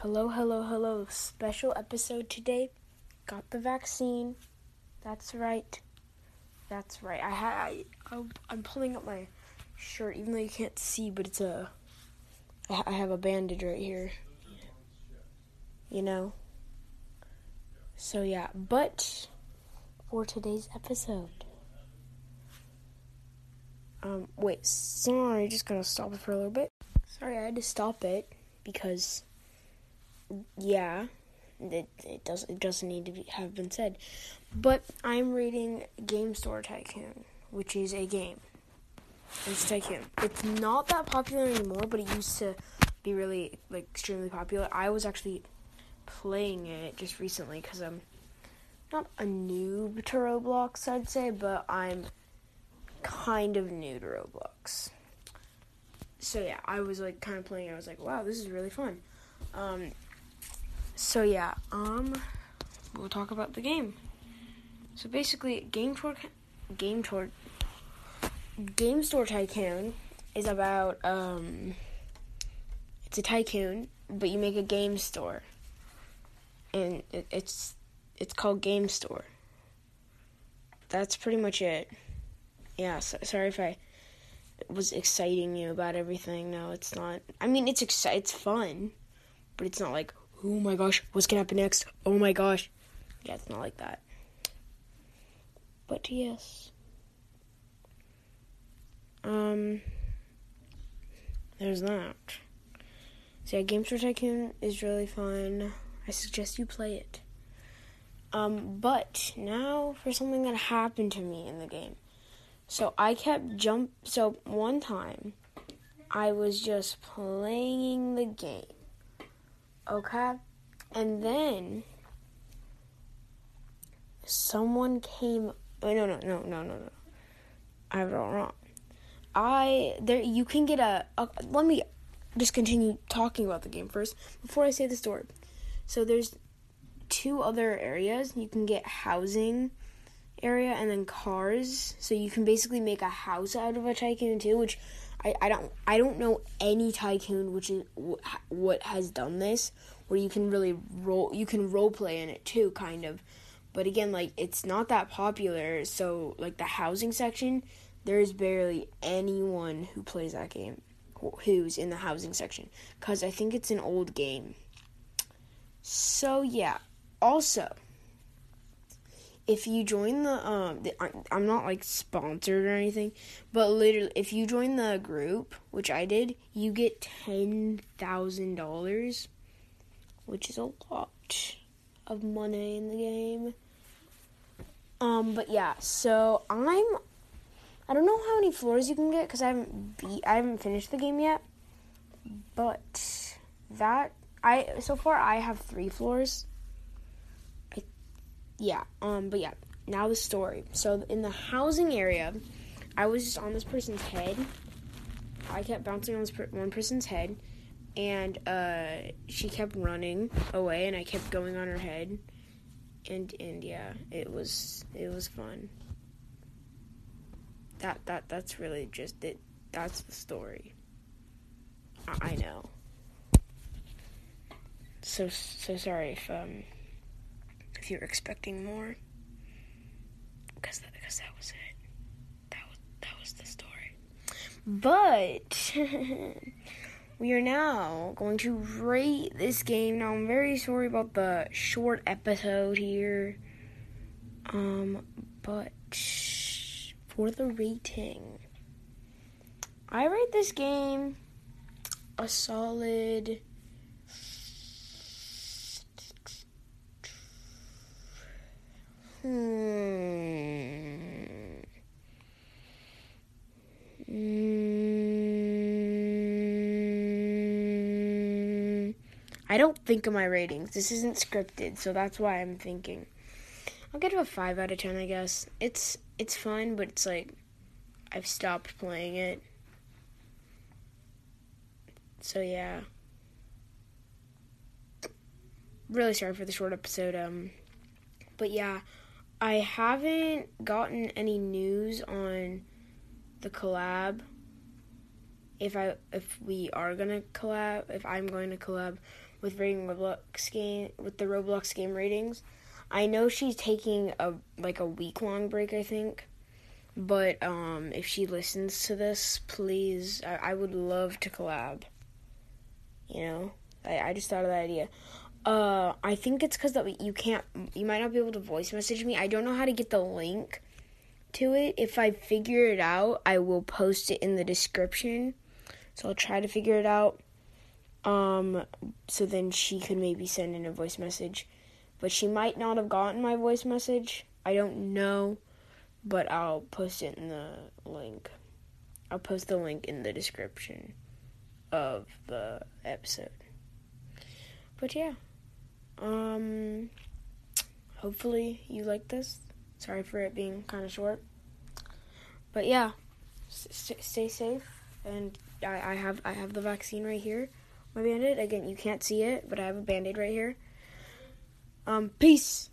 Hello, hello, hello. Special episode today. Got the vaccine. That's right. That's right. I ha- I, I I'm pulling up my shirt, even though you can't see, but it's a I have a bandage right here. You know. So yeah, but for today's episode. Um, wait, sorry, just going to stop it for a little bit. Sorry, I had to stop it because, yeah, it, it does it doesn't need to be, have been said. But I'm reading Game Store Tycoon, which is a game. It's Tycoon. It's not that popular anymore, but it used to be really like extremely popular. I was actually playing it just recently because I'm not a noob to Roblox, I'd say, but I'm kind of new to Roblox. So yeah, I was like kind of playing. I was like, wow, this is really fun. Um, so yeah, um, we'll talk about the game. So basically, Game Tour, Game Tour, Game Store Tycoon is about um, it's a tycoon, but you make a game store, and it, it's it's called Game Store. That's pretty much it. Yeah, so, sorry if I was exciting you about everything. No, it's not. I mean, it's exci- it's fun, but it's not like, oh my gosh, what's gonna happen next? Oh my gosh. Yeah, it's not like that. But yes. Um, there's that. So yeah, Game Store Tycoon is really fun. I suggest you play it. Um, but now for something that happened to me in the game. So I kept jump. So one time, I was just playing the game. Okay, and then someone came. Oh, no, no, no, no, no, no. I have it all wrong. I there you can get a, a. Let me just continue talking about the game first before I say the story. So there's two other areas. You can get housing area and then cars. So you can basically make a house out of a tycoon too, which I, I don't I don't know any tycoon which is what has done this where you can really role you can role play in it too kind of. But again, like it's not that popular. So like the housing section, there's barely anyone who plays that game who's in the housing section cuz I think it's an old game. So yeah. Also, if you join the um the, I'm not like sponsored or anything, but literally if you join the group, which I did, you get $10,000, which is a lot of money in the game. Um but yeah, so I'm I don't know how many floors you can get cuz I haven't beat I haven't finished the game yet. But that I so far I have 3 floors yeah, um, but yeah, now the story. So in the housing area, I was just on this person's head. I kept bouncing on this per- one person's head, and uh, she kept running away, and I kept going on her head, and and yeah, it was it was fun. That that that's really just it. That's the story. I, I know. So so sorry if um if you were expecting more. Because that, because that was it. That was, that was the story. But we are now going to rate this game. Now, I'm very sorry about the short episode here. Um, but for the rating, I rate this game a solid Hmm. Mm. I don't think of my ratings. This isn't scripted, so that's why I'm thinking. I'll give it a five out of ten. I guess it's it's fun, but it's like I've stopped playing it. So yeah. Really sorry for the short episode. Um, but yeah. I haven't gotten any news on the collab. If I if we are gonna collab, if I'm going to collab with rating Roblox game with the Roblox game ratings. I know she's taking a like a week long break, I think. But um, if she listens to this, please, I, I would love to collab. You know, I, I just thought of that idea. Uh, I think it's because that you can't, you might not be able to voice message me. I don't know how to get the link to it. If I figure it out, I will post it in the description. So I'll try to figure it out. Um, so then she could maybe send in a voice message. But she might not have gotten my voice message. I don't know. But I'll post it in the link. I'll post the link in the description of the episode. But yeah. Um hopefully you like this. Sorry for it being kind of short. But yeah, st- stay safe and I, I have I have the vaccine right here. My band-aid. Again, you can't see it, but I have a band-aid right here. Um, peace.